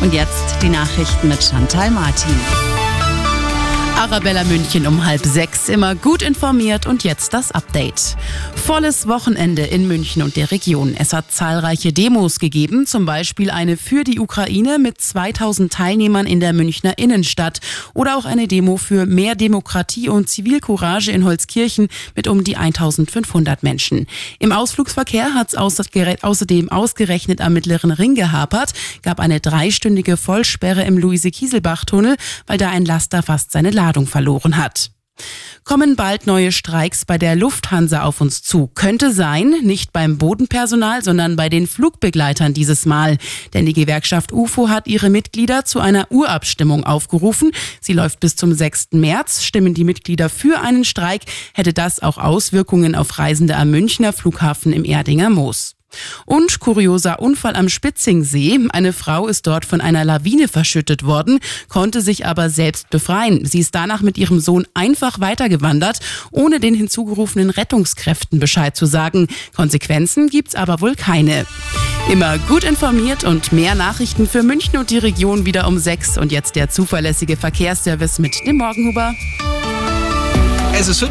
Und jetzt die Nachrichten mit Chantal Martin. Arabella München um halb sechs, immer gut informiert und jetzt das Update. Volles Wochenende in München und der Region. Es hat zahlreiche Demos gegeben, zum Beispiel eine für die Ukraine mit 2000 Teilnehmern in der Münchner Innenstadt oder auch eine Demo für mehr Demokratie und Zivilcourage in Holzkirchen mit um die 1500 Menschen. Im Ausflugsverkehr hat es außerdem ausgerechnet am Mittleren Ring gehapert, gab eine dreistündige Vollsperre im Luise-Kieselbach-Tunnel, weil da ein Laster fast seine Ladung Ladung verloren hat. Kommen bald neue Streiks bei der Lufthansa auf uns zu? Könnte sein, nicht beim Bodenpersonal, sondern bei den Flugbegleitern dieses Mal. Denn die Gewerkschaft UFO hat ihre Mitglieder zu einer Urabstimmung aufgerufen. Sie läuft bis zum 6. März. Stimmen die Mitglieder für einen Streik, hätte das auch Auswirkungen auf Reisende am Münchner Flughafen im Erdinger Moos. Und kurioser Unfall am Spitzingsee. Eine Frau ist dort von einer Lawine verschüttet worden, konnte sich aber selbst befreien. Sie ist danach mit ihrem Sohn einfach weitergewandert, ohne den hinzugerufenen Rettungskräften Bescheid zu sagen. Konsequenzen gibt's aber wohl keine. Immer gut informiert und mehr Nachrichten für München und die Region wieder um sechs. Und jetzt der zuverlässige Verkehrsservice mit dem Morgenhuber. Es ist fünf